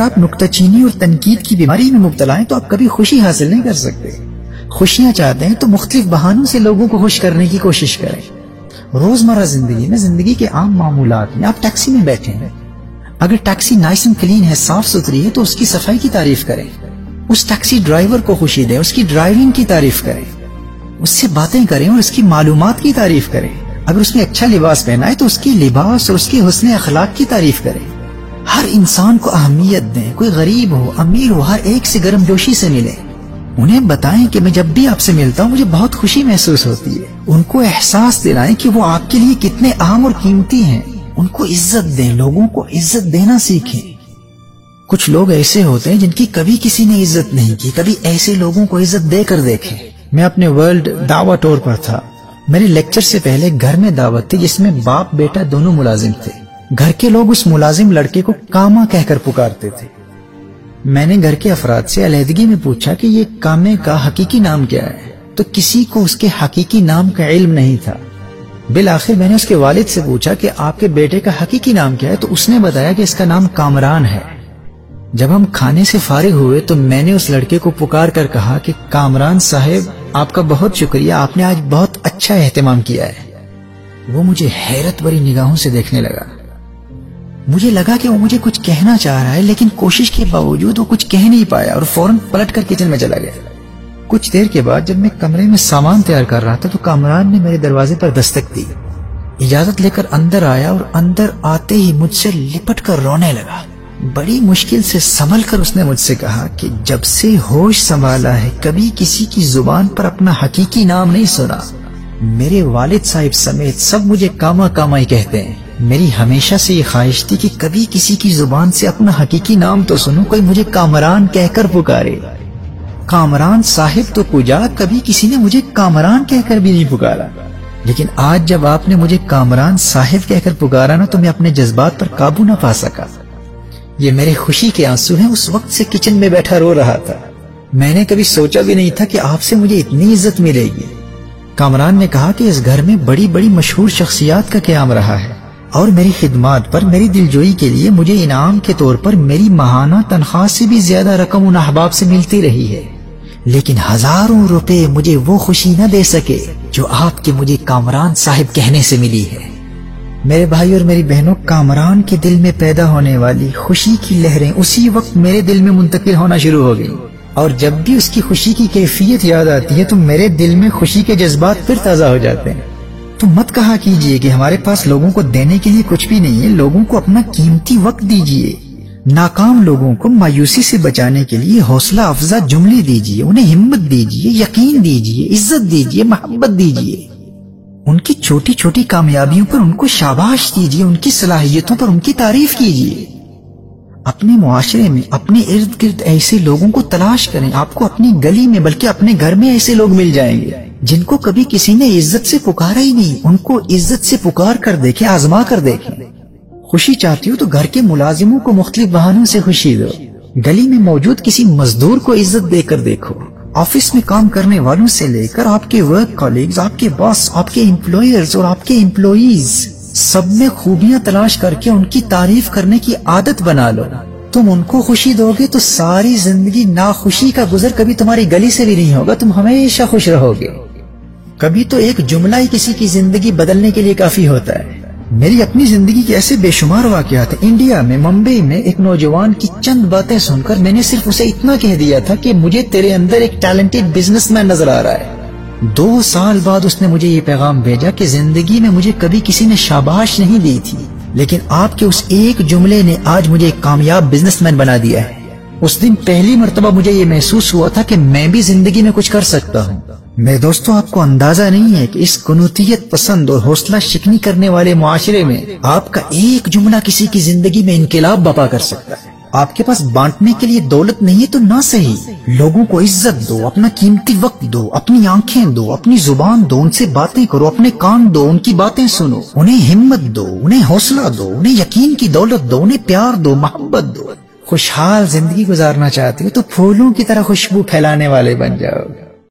اگر آپ نکتہ چینی اور تنقید کی بیماری میں مبتلا ہیں تو آپ کبھی خوشی حاصل نہیں کر سکتے۔ خوشیاں چاہتے ہیں تو مختلف بہانوں سے لوگوں کو خوش کرنے کی کوشش کریں۔ روزمرہ زندگی میں زندگی کے عام معمولات میں آپ ٹیکسی میں بیٹھے ہیں۔ اگر ٹیکسی نائس اینڈ کلین ہے، صاف ستھری ہے، تو اس کی صفائی کی تعریف کریں۔ اس ٹیکسی ڈرائیور کو خوشی دیں، اس کی ڈرائیونگ کی تعریف کریں۔ اس سے باتیں کریں اور اس کی معلومات کی تعریف کریں۔ اگر اس نے اچھا لباس پہنا ہے، تو اس کی لباس اور اس کی حسن اخلاق کی تعریف کریں۔ ہر انسان کو اہمیت دیں، کوئی غریب ہو، امیر ہو، ہر ایک سے گرم جوشی سے ملے۔ انہیں بتائیں کہ میں جب بھی آپ سے ملتا ہوں، مجھے بہت خوشی محسوس ہوتی ہے۔ ان کو احساس دلائیں کہ وہ آپ کے لیے کتنے اہم اور قیمتی ہیں۔ ان کو عزت دیں، لوگوں کو عزت دینا سیکھیں۔ کچھ لوگ ایسے ہوتے ہیں جن کی کبھی کسی نے عزت نہیں کی، کبھی ایسے لوگوں کو عزت دے کر دیکھیں۔ میں اپنے ورلڈ دعوی ٹور پر تھا۔ میرے لیکچر سے پہلے گھر میں دعوت تھی جس میں باپ بیٹا دونوں ملازم تھے۔ گھر کے لوگ اس ملازم لڑکے کو کاما کہہ کر پکارتے تھے۔ میں نے گھر کے افراد سے علیحدگی میں پوچھا کہ یہ کامے کا حقیقی نام کیا ہے۔ تو کسی کو اس کے حقیقی نام کا علم نہیں تھا۔ بالآخر میں نے اس کے والد سے پوچھا کہ آپ کے بیٹے کا حقیقی نام کیا ہے؟ تو اس نے بتایا کہ اس کا نام کامران ہے۔ جب ہم کھانے سے فارغ ہوئے تو میں نے اس لڑکے کو پکار کر کہا کہ کامران صاحب، آپ کا بہت شکریہ، آپ نے آج بہت اچھا اہتمام کیا ہے۔ وہ مجھے حیرت بری نگاہوں سے دیکھنے لگا۔ مجھے لگا کہ وہ مجھے کچھ کہنا چاہ رہا ہے، لیکن کوشش کے باوجود وہ کچھ کہہ نہیں پایا اور فوراً پلٹ کر کچن میں چلا گیا۔ کچھ دیر کے بعد جب میں کمرے میں سامان تیار کر رہا تھا تو کامران نے میرے دروازے پر دستک دی۔ اجازت لے کر اندر آیا اور اندر آتے ہی مجھ سے لپٹ کر رونے لگا۔ بڑی مشکل سے سنبھل کر اس نے مجھ سے کہا کہ جب سے ہوش سنبھالا ہے، کبھی کسی کی زبان پر اپنا حقیقی نام نہیں سنا۔ میرے والد صاحب سمیت سب مجھے کاما کاما ہی کہتے ہیں۔ میری ہمیشہ سے یہ خواہش تھی کہ کبھی کسی کی زبان سے اپنا حقیقی نام تو سنوں کوئی مجھے کامران کہہ کر پکارے۔ کامران صاحب تو پوجا، کبھی کسی نے مجھے کامران کہہ کر بھی نہیں پکارا۔ لیکن آج جب آپ نے مجھے کامران صاحب کہہ کر پکارا نا، تو میں اپنے جذبات پر قابو نہ پا سکا۔ یہ میرے خوشی کے آنسو ہیں، اس وقت سے کچن میں بیٹھا رو رہا تھا۔ میں نے کبھی سوچا بھی نہیں تھا کہ آپ سے مجھے اتنی عزت ملے گی۔ کامران نے کہا کہ اس گھر میں بڑی بڑی مشہور شخصیات کا قیام رہا ہے۔ اور میری خدمات پر، میری دلجوئی کے لیے مجھے انعام کے طور پر میری ماہانہ تنخواہ سے بھی زیادہ رقم ان احباب سے ملتی رہی ہے۔ لیکن ہزاروں روپے مجھے وہ خوشی نہ دے سکے جو آپ کے مجھے کامران صاحب کہنے سے ملی ہے۔ میرے بھائی اور میری بہنوں، کامران کے دل میں پیدا ہونے والی خوشی کی لہریں اسی وقت میرے دل میں منتقل ہونا شروع ہو گئی اور جب بھی اس کی خوشی کی کیفیت یاد آتی ہے تو میرے دل میں خوشی کے جذبات پھر تازہ ہو جاتے ہیں۔ تو مت کہا کیجیے کہ ہمارے پاس لوگوں کو دینے کے لیے کچھ بھی نہیں ہے۔ لوگوں کو اپنا قیمتی وقت دیجیے۔ ناکام لوگوں کو مایوسی سے بچانے کے لیے حوصلہ افزا جملے دیجیے۔ انہیں ہمت دیجیے، یقین دیجیے، عزت دیجیے، محبت دیجیے۔ ان کی چھوٹی چھوٹی کامیابیوں پر ان کو شاباش دیجیے ان کی صلاحیتوں پر ان کی تعریف کیجیے۔ اپنے معاشرے میں اپنے ارد گرد ایسے لوگوں کو تلاش کریں۔ آپ کو اپنی گلی میں بلکہ اپنے گھر میں ایسے لوگ مل جائیں گے۔ جن کو کبھی کسی نے عزت سے پکارا ہی نہیں، ان کو عزت سے پکار کر دیکھیں آزما کر دیکھیں خوشی چاہتی ہو تو گھر کے ملازموں کو مختلف بہانوں سے خوشی دو۔ گلی میں موجود کسی مزدور کو عزت دے کر دیکھو۔ آفس میں کام کرنے والوں سے لے کر آپ کے ورک کالیگز آپ کے باس آپ کے امپلائرز اور آپ کے امپلائیز سب میں خوبیاں تلاش کر کے ان کی تعریف کرنے کی عادت بنا لو۔ تم ان کو خوشی دو گے تو ساری زندگی ناخوشی کا گزر کبھی تمہاری گلی سے بھی نہیں ہوگا، تم ہمیشہ خوش رہو گے۔ کبھی تو ایک جملہ ہی کسی کی زندگی بدلنے کے لیے کافی ہوتا ہے۔ میری اپنی زندگی کے ایسے بے شمار واقعات انڈیا میں، ممبئی میں ایک نوجوان کی چند باتیں سن کر میں نے صرف اسے اتنا کہہ دیا تھا کہ مجھے تیرے اندر ایک ٹیلنٹڈ بزنس مین نظر آ رہا ہے۔ دو سال بعد اس نے مجھے یہ پیغام بھیجا کہ زندگی میں مجھے کبھی کسی نے شاباش نہیں دی تھی، لیکن آپ کے اس ایک جملے نے آج مجھے ایک کامیاب بزنس مین بنا دیا ہے۔ اس دن پہلی مرتبہ مجھے یہ محسوس ہوا تھا کہ میں بھی زندگی میں کچھ کر سکتا ہوں۔ میرے دوستوں، آپ کو اندازہ نہیں ہے کہ اس قنوتیت پسند اور حوصلہ شکنی کرنے والے معاشرے میں آپ کا ایک جملہ کسی کی زندگی میں انقلاب بپا کر سکتا ہے۔ آپ کے پاس بانٹنے کے لیے دولت نہیں ہے تو نہ صحیح۔ لوگوں کو عزت دو، اپنا قیمتی وقت دو، اپنی آنکھیں دو، اپنی زبان دو، ان سے باتیں کرو، اپنے کان دو، ان کی باتیں سنو۔ انہیں ہمت دو، انہیں حوصلہ دو، انہیں یقین کی دولت دو، انہیں پیار دو، محبت دو۔ خوشحال زندگی گزارنا چاہتے ہو تو پھولوں کی طرح خوشبو پھیلانے والے بن جاؤ۔ گے